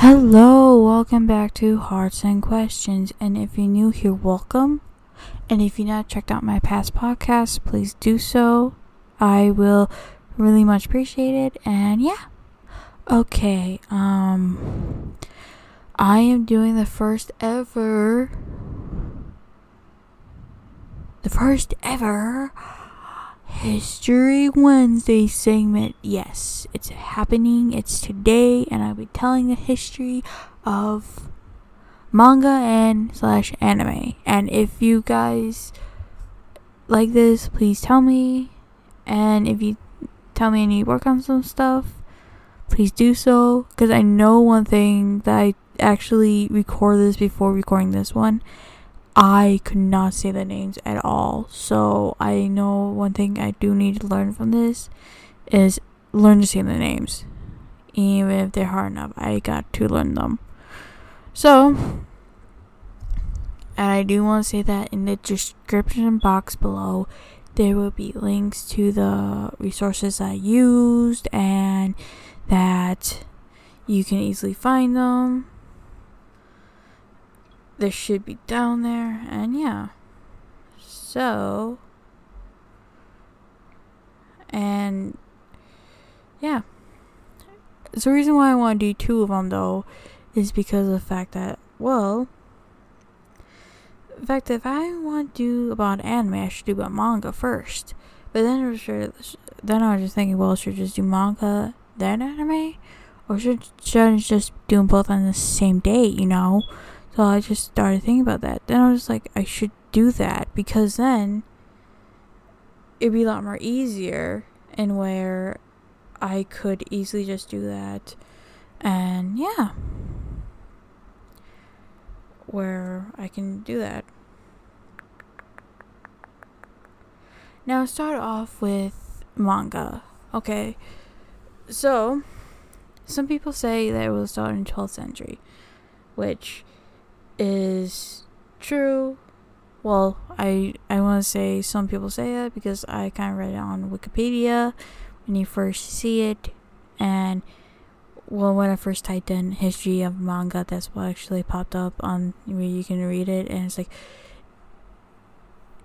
Hello, welcome back to Hearts and Questions. And if you're new here, welcome. And if you've not checked out my past podcasts, please do so. I will really much appreciate it. And yeah. Okay, um I am doing the first ever the first ever History Wednesday segment. Yes, it's happening. It's today, and I'll be telling the history of manga and slash anime. And if you guys like this, please tell me. And if you tell me I need to work on some stuff, please do so. Because I know one thing that I actually recorded this before recording this one I could not say the names at all. So I know one thing I do need to learn from this is learn to say the names. Even if they're hard enough, I got to learn them. So, and I do want to say that in the description box below, there will be links to the resources I used and that you can easily find them this should be down there, and yeah. So, and yeah. So, the reason why I want to do two of them though is because of the fact that, well, the fact if I want to do about anime, I should do about manga first. But then was, then I was just thinking, well, should I just do manga then anime, or should should I just do them both on the same day? You know. So I just started thinking about that. Then I was like, I should do that because then it'd be a lot more easier and where I could easily just do that. And yeah. Where I can do that. Now start off with manga. Okay. So some people say that it was started in 12th century, which is true. Well, I I want to say some people say that because I kind of read it on Wikipedia when you first see it, and well, when I first typed in history of manga, that's what actually popped up on where you can read it, and it's like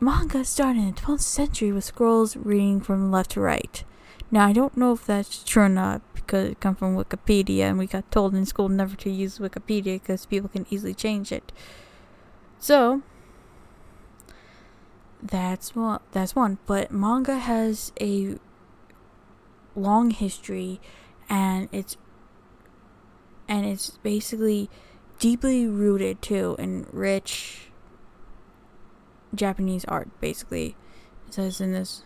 manga started in the 12th century with scrolls reading from left to right. Now I don't know if that's true or not because it come from Wikipedia, and we got told in school never to use Wikipedia because people can easily change it. So that's one. That's one. But manga has a long history, and it's and it's basically deeply rooted too in rich Japanese art. Basically, it says in this,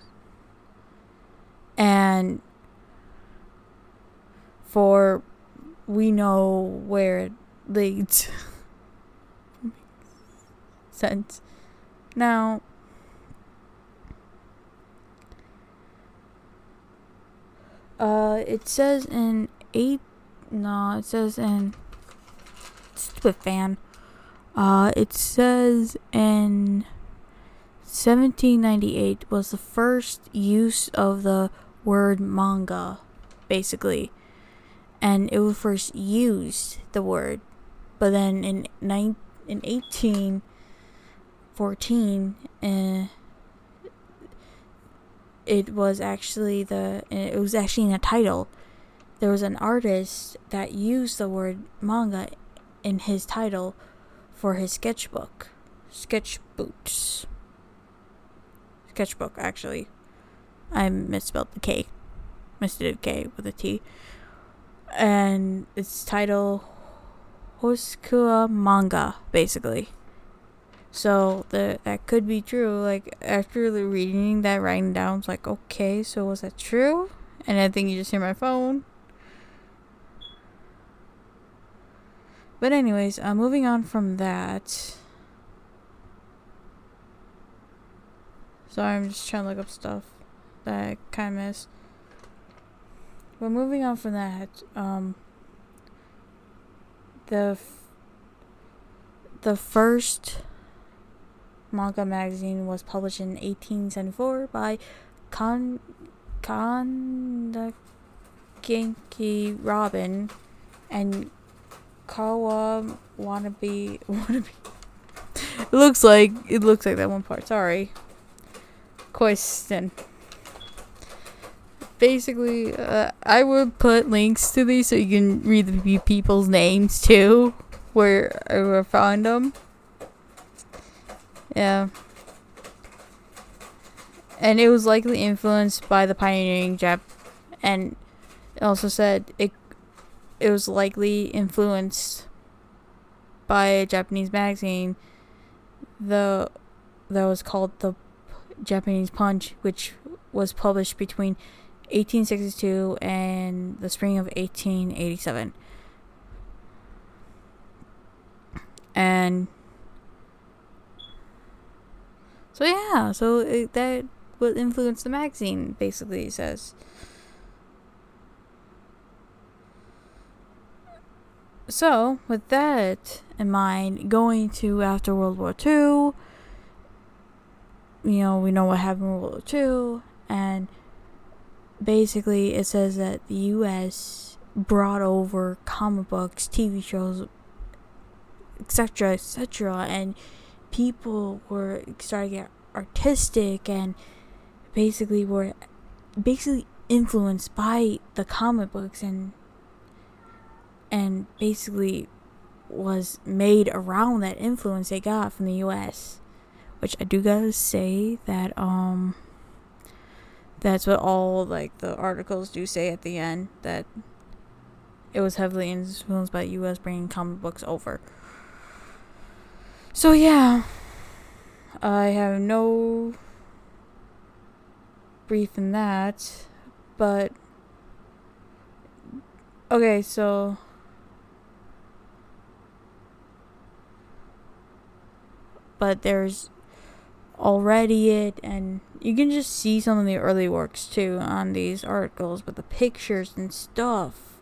and for we know where it leads. sense. Now, uh, it says in eight. No, it says in stupid fan. Uh, it says in 1798 was the first use of the word manga, basically. And it was first used the word. But then in nine in 1814 uh, it was actually the it was actually in a title. There was an artist that used the word manga in his title for his sketchbook sketchbooks sketchbook actually i misspelled the k misdid k with a t and it's titled Hoskua manga, basically. So the that could be true. Like after reading that, writing down, it's like, okay, so was that true? And I think you just hear my phone. But anyways, uh, moving on from that. Sorry, I'm just trying to look up stuff that I kind of missed. But moving on from that, um, the the first manga magazine was published in 1874 by Kan Kanda Genki Robin and Kawa wannabe wannabe. It looks like it looks like that one part. Sorry. Question. Basically, uh, I would put links to these so you can read the people's names too, where I found them. Yeah. And it was likely influenced by the pioneering Jap, and also said it it was likely influenced by a Japanese magazine, the that was called the Japanese Punch, which was published between 1862 and the spring of 1887. And so yeah, so it, that would influence the magazine, basically, says. So, with that in mind, going to after World War II, you know, we know what happened in World War II, and basically it says that the U.S. brought over comic books, TV shows, etc., etc., and people were starting to get artistic and basically were basically influenced by the comic books and and basically was made around that influence they got from the US. Which I do gotta say that um that's what all like the articles do say at the end that it was heavily influenced by US bringing comic books over. So yeah, I have no brief in that, but okay, so but there's already it and you can just see some of the early works too on these articles but the pictures and stuff.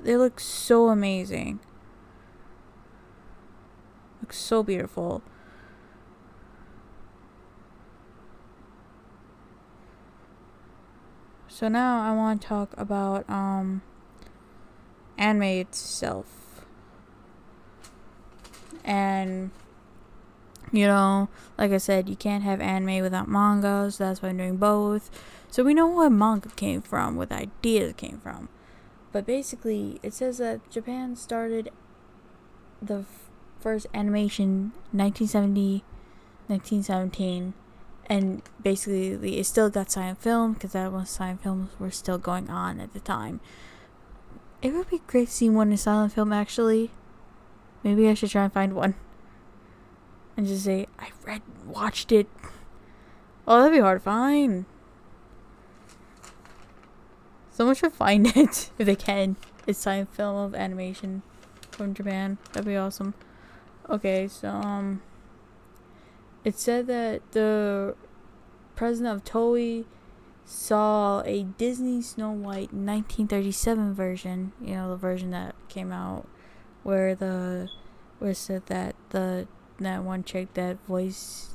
They look so amazing. Look so beautiful. So now i want to talk about um anime itself and you know, like I said, you can't have anime without manga, so that's why I'm doing both. So we know where manga came from, where the ideas came from. But basically, it says that Japan started the f- first animation 1970, 1917, and basically it still got silent film because that was silent films were still going on at the time. It would be great to see one in silent film actually. Maybe I should try and find one and just say I read, watched it. Oh, that'd be hard to find. Someone should find it if they can. It's silent film of animation from Japan. That'd be awesome. Okay, so um, it said that the president of Toei saw a Disney Snow White 1937 version. You know, the version that came out where the where it said that the that one chick that voiced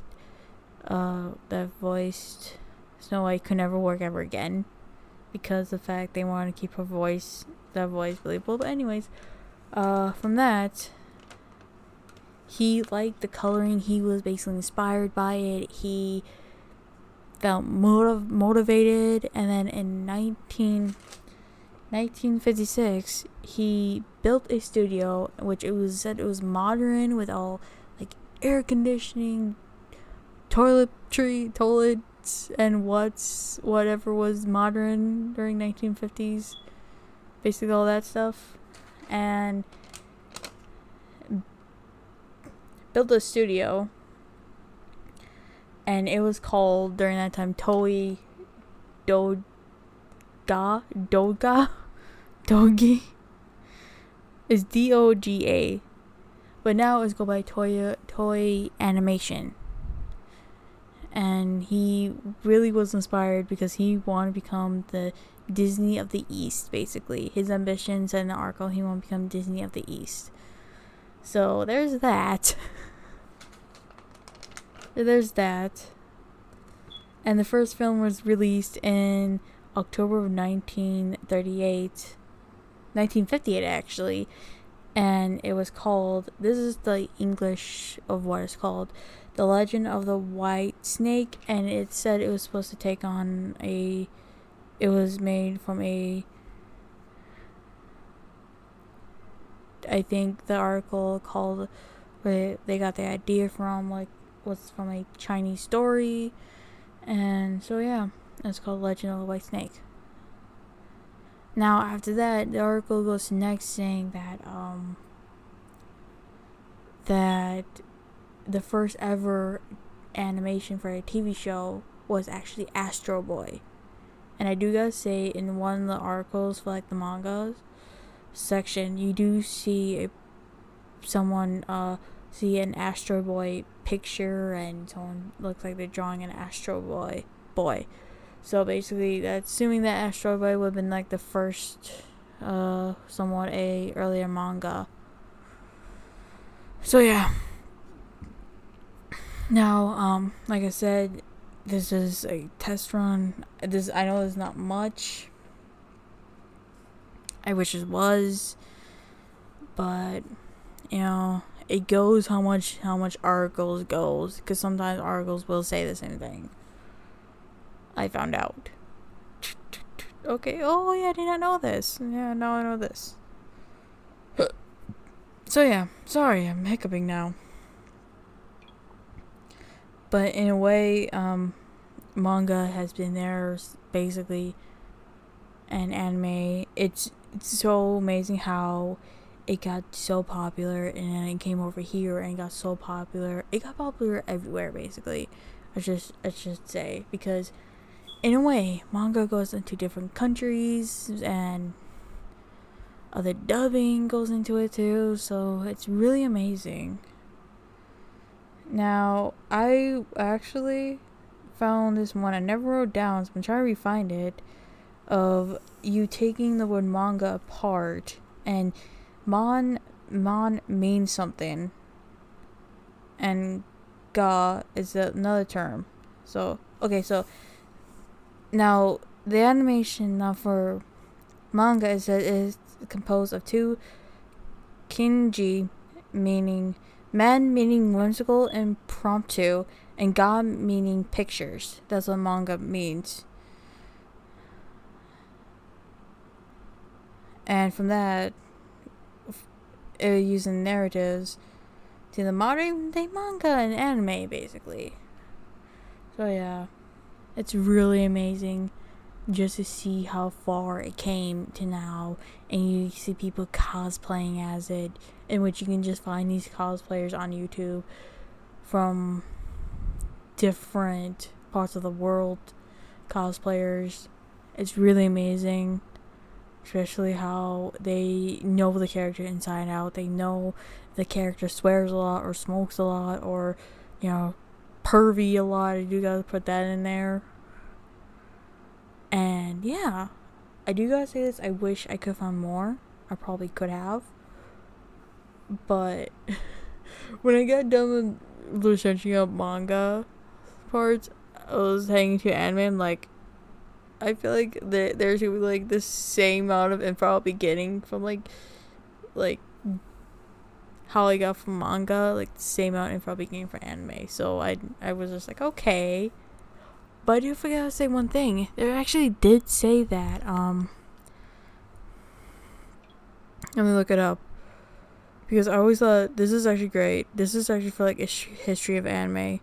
uh that voiced Snow White could never work ever again because the fact they wanted to keep her voice that voice believable. But anyways, uh from that he liked the coloring, he was basically inspired by it. He felt motiv- motivated and then in 19 1956 he built a studio which it was said it was modern with all air conditioning, toiletry, toilets, and what's whatever was modern during 1950s, basically all that stuff, and built a studio. And it was called during that time Toei Do Da Doga? Dogi is D O G A but now it's go by Toy Toy Animation. And he really was inspired because he wanted to become the Disney of the East, basically. His ambitions and the article, he wanted to become Disney of the East. So there's that. there's that. And the first film was released in October of 1938. 1958, actually and it was called this is the English of what it's called The Legend of the White Snake and it said it was supposed to take on a it was made from a I think the article called where they got the idea from like was from a Chinese story and so yeah it's called Legend of the White Snake. Now after that, the article goes next saying that um that the first ever animation for a TV show was actually Astro Boy. And I do gotta say, in one of the articles for like the mangas section, you do see a someone uh see an Astro Boy picture, and someone looks like they're drawing an Astro Boy boy. So basically, assuming that Astro Boy would have been like the first, uh, somewhat a earlier manga. So yeah. Now, um, like I said, this is a test run. This I know there's not much. I wish it was, but you know, it goes how much how much articles goes because sometimes articles will say the same thing. I found out. Okay. Oh, yeah, I did not know this. Yeah, now I know this. So yeah, sorry, I'm hiccuping now. But in a way, um, manga has been there basically, and anime. It's it's so amazing how it got so popular, and then it came over here and got so popular. It got popular everywhere, basically. I just I should say because in a way, manga goes into different countries and other dubbing goes into it too, so it's really amazing. Now, I actually found this one I never wrote down, so I'm trying to refind it. Of you taking the word manga apart and mon mon means something and ga is another term. So okay, so now, the animation now for manga is is composed of two kanji, meaning man meaning whimsical and impromptu, and ga meaning pictures. That's what manga means. And from that, uh, using narratives to the modern day manga and anime, basically. So yeah. It's really amazing just to see how far it came to now and you see people cosplaying as it in which you can just find these cosplayers on YouTube from different parts of the world cosplayers it's really amazing especially how they know the character inside out they know the character swears a lot or smokes a lot or you know pervy a lot. I do gotta put that in there. And yeah, I do gotta say this. I wish I could find more. I probably could have. But when I got done with researching up manga parts, I was hanging to anime. I'm like, I feel like there there's like the same amount of info I'll be getting from like, like how I got from manga, like the same amount of info I'll be getting from anime. So I I was just like, okay. But I do forget to say one thing. They actually did say that. Um, let me look it up because I always thought this is actually great. This is actually for like history of anime.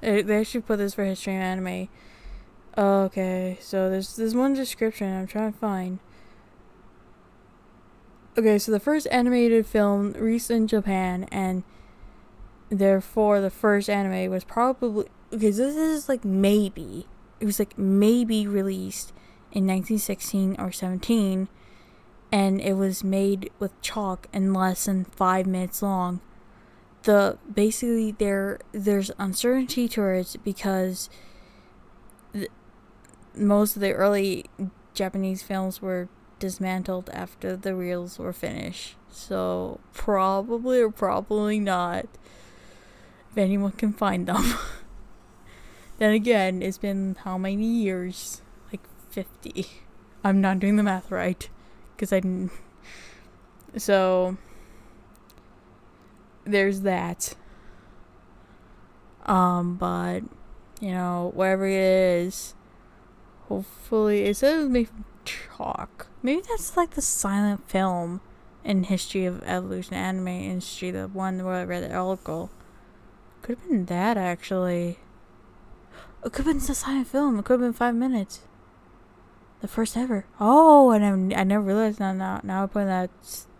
They actually put this for history of anime. Okay, so there's there's one description I'm trying to find. Okay, so the first animated film released in Japan, and therefore the first anime was probably because this is like maybe it was like maybe released in 1916 or 17, and it was made with chalk and less than five minutes long. The basically there there's uncertainty towards because most of the early Japanese films were dismantled after the reels were finished. So probably or probably not. If anyone can find them. then again, it's been how many years? Like 50. I'm not doing the math right because I didn't. So there's that. Um, but you know, wherever it is, hopefully it says from chalk. Maybe that's like the silent film in history of evolution anime industry, the one where I read the article. Could have been that actually. It could have been the silent film. It could have been five minutes. The first ever. Oh, and I, I never realized now. Now, now I'm putting that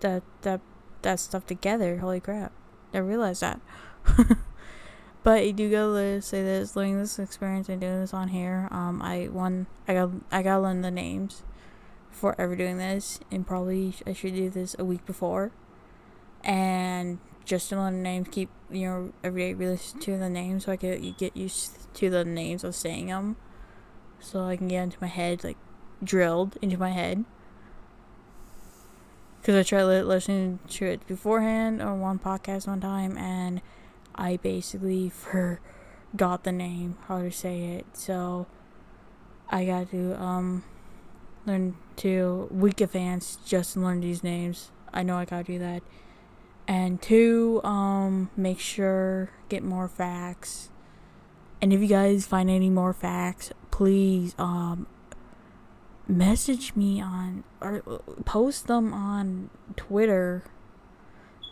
that that that stuff together. Holy crap! I realized that. but you do gotta say this, learning this experience and doing this on here. Um, I one I got I gotta learn the names before ever doing this, and probably I should do this a week before, and just to learn the names, keep you know every day really to the names so I can get used to the names of saying them, so I can get into my head like drilled into my head. Because I tried listening to it beforehand on one podcast one time, and I basically forgot the name, how to say it. So I got to um learn to week advance just learn these names. I know I gotta do that. And two, um, make sure get more facts. And if you guys find any more facts, please um message me on or uh, post them on Twitter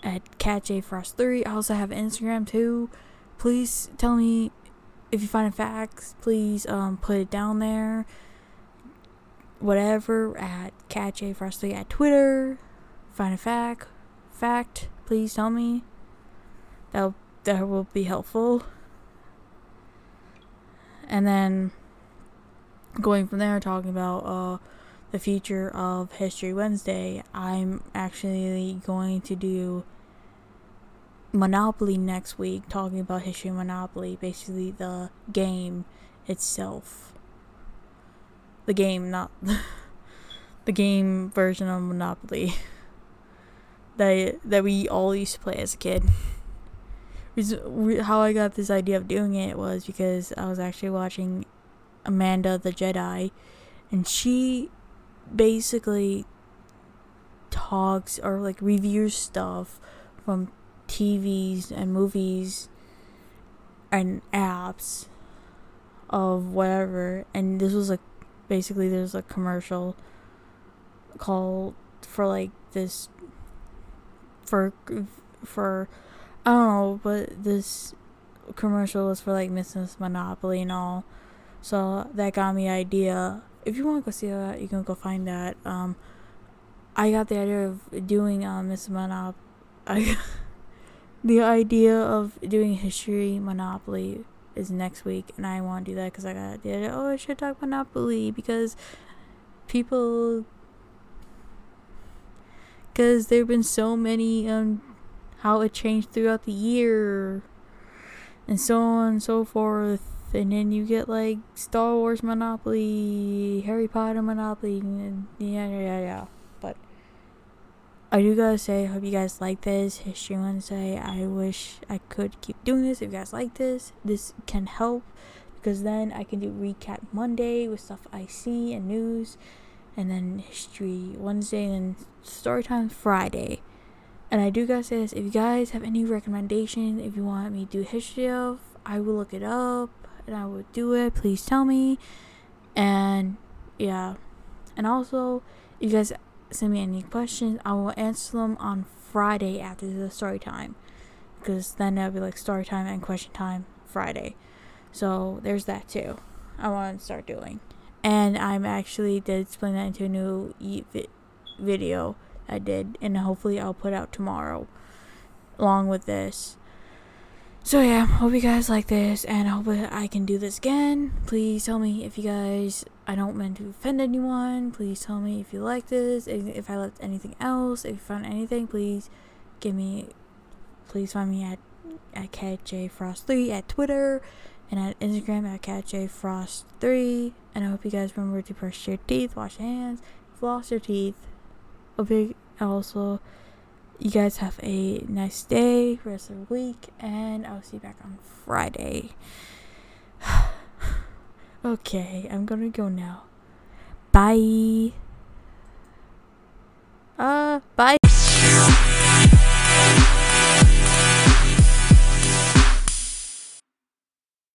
at CatJFrost3. I also have Instagram too. Please tell me if you find facts. Please um put it down there. Whatever at CatJFrost3 at Twitter. Find a fact. Fact. Please tell me. That that will be helpful. And then going from there, talking about uh, the future of History Wednesday, I'm actually going to do Monopoly next week, talking about History Monopoly, basically the game itself. The game, not the game version of Monopoly that that we all used to play as a kid. How I got this idea of doing it was because I was actually watching Amanda the Jedi, and she basically talks or like reviews stuff from TVs and movies and apps of whatever and this was like basically there's a commercial called for like this for for I don't know but this commercial was for like Mrs. Monopoly and all so that got me idea. If you want to go see that, you can go find that. Um, I got the idea of doing um Miss Monop. I the idea of doing history Monopoly is next week, and I want to do that because I got the. Oh, I should talk Monopoly because people. Because there have been so many um how it changed throughout the year and so on and so forth and then you get like Star Wars Monopoly, Harry Potter Monopoly, and yeah, yeah, yeah. I do gotta say, I hope you guys like this History Wednesday. I wish I could keep doing this. If you guys like this, this can help because then I can do recap Monday with stuff I see and news, and then History Wednesday, and story time Friday. And I do gotta say this: if you guys have any recommendation, if you want me to do history of, I will look it up and I will do it, please tell me. And yeah. And also, you guys send me any questions, I will answer them on Friday after the story time. Because then it'll be like story time and question time Friday. So there's that too. I want to start doing. And I'm actually did explain that into a new video I did, and hopefully I'll put out tomorrow, along with this. So yeah, hope you guys like this, and I hope I can do this again. Please tell me if you guys, I don't mean to offend anyone. Please tell me if you like this, if I left anything else, if you found anything, please give me, please find me at at catjfrost3 at Twitter and at Instagram at catjfrost3. And I hope you guys remember to brush your teeth, wash your hands, floss your teeth. Big also you guys have a nice day, rest of the week, and I'll see you back on Friday. okay, I'm gonna go now. Bye. Uh, bye.